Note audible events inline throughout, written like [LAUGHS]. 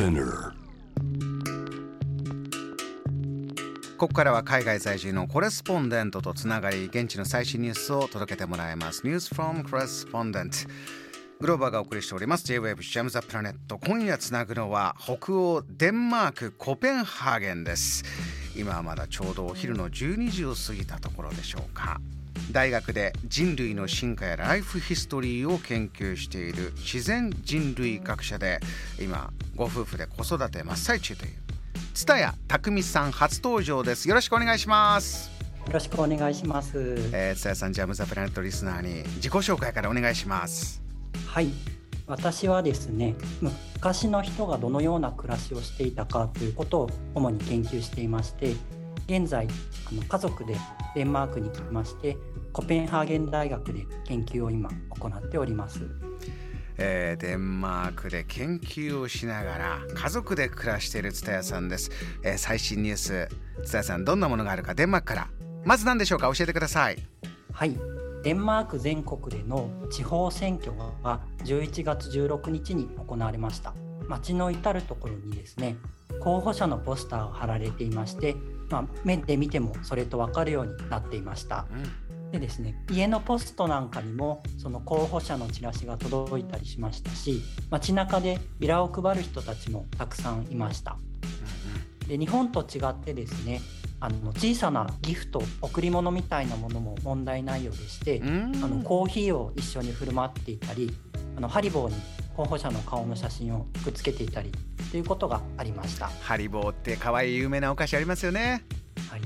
Spinner ここからは海外在住のコレスポンデントとつながり現地の最新ニュースを届けてもらいます。ニュースフォームコレスポンデントグローバーがお送りしております。J-Wave ジャムザプラネット。今夜つなぐのは北欧デンマークコペンハーゲンです。今はまだちょうどお昼の12時を過ぎたところでしょうか。大学で人類の進化やライフヒストリーを研究している自然人類学者で今ご夫婦で子育て真っ最中という蔦谷匠さん初登場ですよろしくお願いしますよろしくお願いします。えー、蔦谷さんジャムザプラネットリスナーに自己紹介からお願いしますはい。私はですね、昔の人がどのような暮らしをしていたかということを主に研究していまして、現在あの家族でデンマークに来まして、コペンハーゲン大学で研究を今行っております。えーデンマークで研究をしながら家族で暮らしている蔦谷さんです、えー最新ニュース蔦谷さんどんなものがあるかデンマークからまず何でしょうか？教えてくださいはい。デンマーク全国での地方選挙が11月16日に行われました。街の至る所にですね、候補者のポスターが貼られていまして、まあ、目で見てもそれと分かるようになっていました。でですね、家のポストなんかにもその候補者のチラシが届いたりしましたし、街中でビラを配る人たちもたくさんいました。で日本と違ってですねあの小さなギフト贈り物みたいなものも問題ないようでして、うんあのコーヒーを一緒に振る舞っていたりあのハリボーに候補者の顔の写真をくっつけていたりということがありました。ハリボーって可愛い有名なお菓子ありますよね。はい、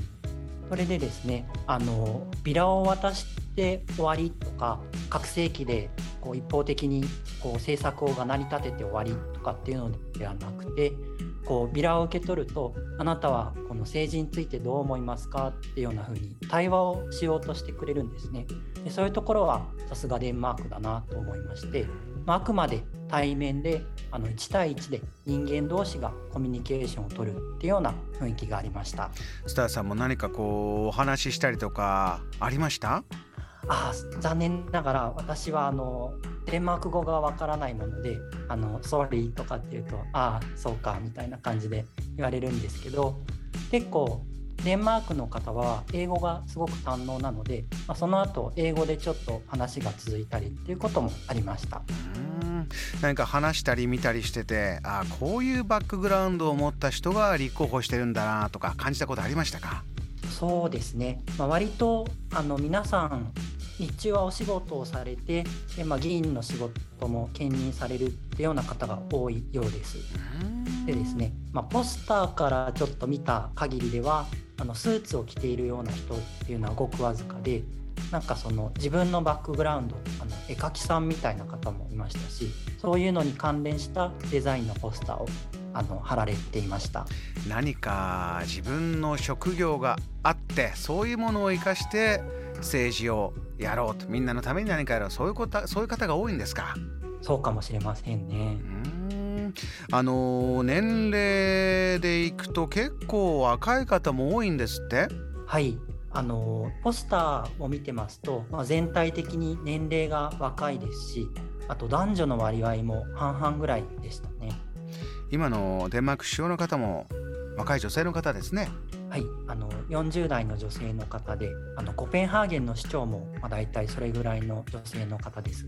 それでですねあのビラを渡して終わりとか拡声器でこう一方的にこう政策が成り立てて終わりとかっていうのではなくてこうビラを受け取るとあなたはこの政治についてどう思いますかっていうような風に対話をしようとしてくれるんですね。でそういうところはさすがデンマークだなと思いまして、まあ、あくまで対面であの1対1で人間同士がコミュニケーションを取るっていうような雰囲気がありました。蔦谷さんも何かこうお話ししたりとかありました？あー残念ながら私はあのデンマーク語がわからないもので「あの sorry」とかって言うと「ああそうか」みたいな感じで言われるんですけど結構デンマークの方は英語がすごく堪能なので、まあ、その後英語でちょっと話が続いたりっていうこともありました。うん。何か話したり見たりしててあーこういうバックグラウンドを持った人が立候補してるんだなとか感じたことありましたか？そうですね、まあ、割とあの皆さん日中はお仕事をされてで、まあ、議員の仕事も兼任されるってような方が多いようです。でですね、まあ、ポスターからちょっと見た限りではあのスーツを着ているような人っていうのはごくわずかでなんかその自分のバックグラウンドあの絵描きさんみたいな方もいましたしそういうのに関連したデザインのポスターをあの貼られていました。何か自分の職業があってそういうものを生かして政治をやろうと。みんなのために何かやろう。そういうことそういう方が多いんですか？そうかもしれませんね。う。ーん。あの年齢でいくと結構若い方も多いんですって？はい。あのポスターを見てますと、まあ、全体的に年齢が若いですしあと男女の割合も半々ぐらいでしたね。今のデンマーク首相の方も若い女性の方ですねはい、あの40代の女性の方であのコペンハーゲンの市長も、まあ、大体それぐらいの女性の方です。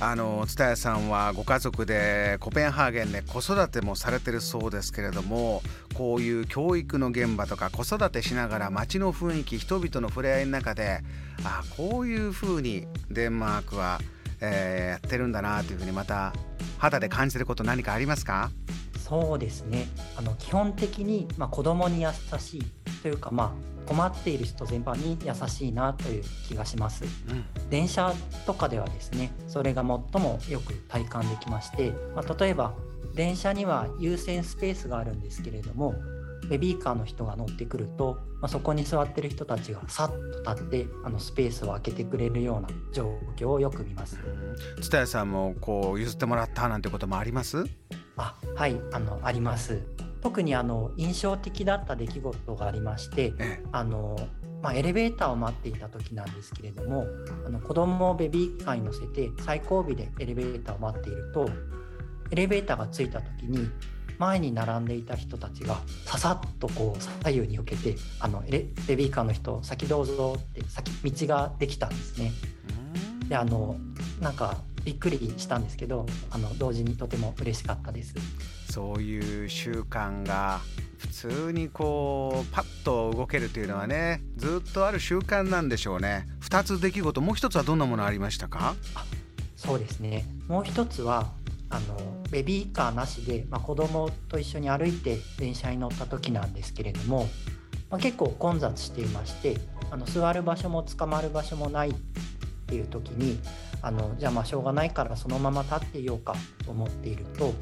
あの蔦谷さんはご家族でコペンハーゲンで子育てもされてるそうですけれどもこういう教育の現場とか子育てしながら街の雰囲気人々の触れ合いの中であこういうふうにデンマークは、えーやってるんだなというふうにまた肌で感じてること何かありますか？そうですねあの基本的に、まあ、子供に優しいというか、まあ、困っている人全般に優しいなという気がします。うん電車とかではですねそれが最もよく体感できまして、まあ、例えば電車には優先スペースがあるんですけれどもベビーカーの人が乗ってくると、まあ、そこに座ってる人たちがさっと立ってあのスペースを空けてくれるような状況をよく見ます。蔦谷さんもこう譲ってもらったなんてこともあります？あはいあのあります。特にあの印象的だった出来事がありましてえあの、まあ、エレベーターを待っていた時なんですけれどもあの子供をベビーカーに乗せて最後尾でエレベーターを待っているとエレベーターが着いた時に前に並んでいた人たちがささっとこう左右に避けてあのレベビーカーの人先どうぞって先道ができたんですね。であのなんかびっくりしたんですけどあの同時にとても嬉しかったです。そういう習慣が普通にこうパッと動けるというのはねずっとある習慣なんでしょうね。2つ出来事もう一つはどんなものありましたか？そうですね。もう一つはあのベビーカーなしで、まあ、子供と一緒に歩いて電車に乗った時なんですけれども、まあ、結構混雑していましてあの座る場所も捕まる場所もないっていう時にあのじゃあまあしょうがないからそのまま立っていようかと思っていると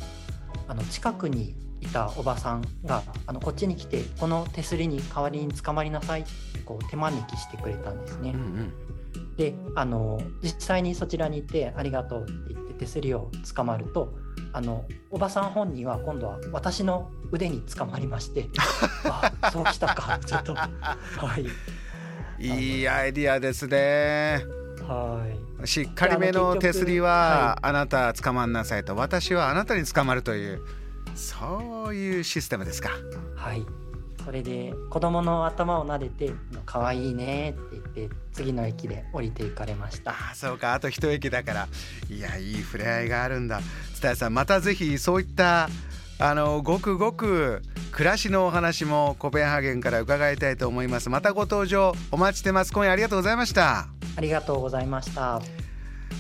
あの近くにいたおばさんがあのこっちに来てこの手すりに代わりに捕まりなさいってこう手招きしてくれたんですね。うんうん。であの実際にそちらに行って「ありがとう」って言って手すりを捕まるとあのおばさん本人は今度は私の腕に捕まりまして [LAUGHS] あそうきたかちょっと。はい。いいアイディアですねはい。しっかりめの手すりはあなた捕まんなさいと私はあなたに捕まるというそういうシステムですか。はい。それで子供の頭を撫でて「可愛いね」って言って次の駅で降りていかれました。あそうか。あと一駅だから。いやいい触れ合いがあるんだ。蔦屋さんまたぜひそういったあのごくごく暮らしのお話もコペンハーゲンから伺いたいと思います。またご登場お待ちしてます。今夜ありがとうございました。ありがとうございました。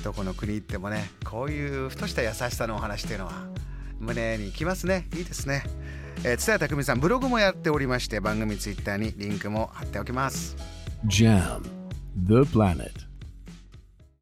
どこの国行ってもねこういうふとした優しさのお話っていうのは胸にきますね。いいですね。えー、津田匠さんブログもやっておりまして番組ツイッターにリンクも貼っておきます。JAM The Planet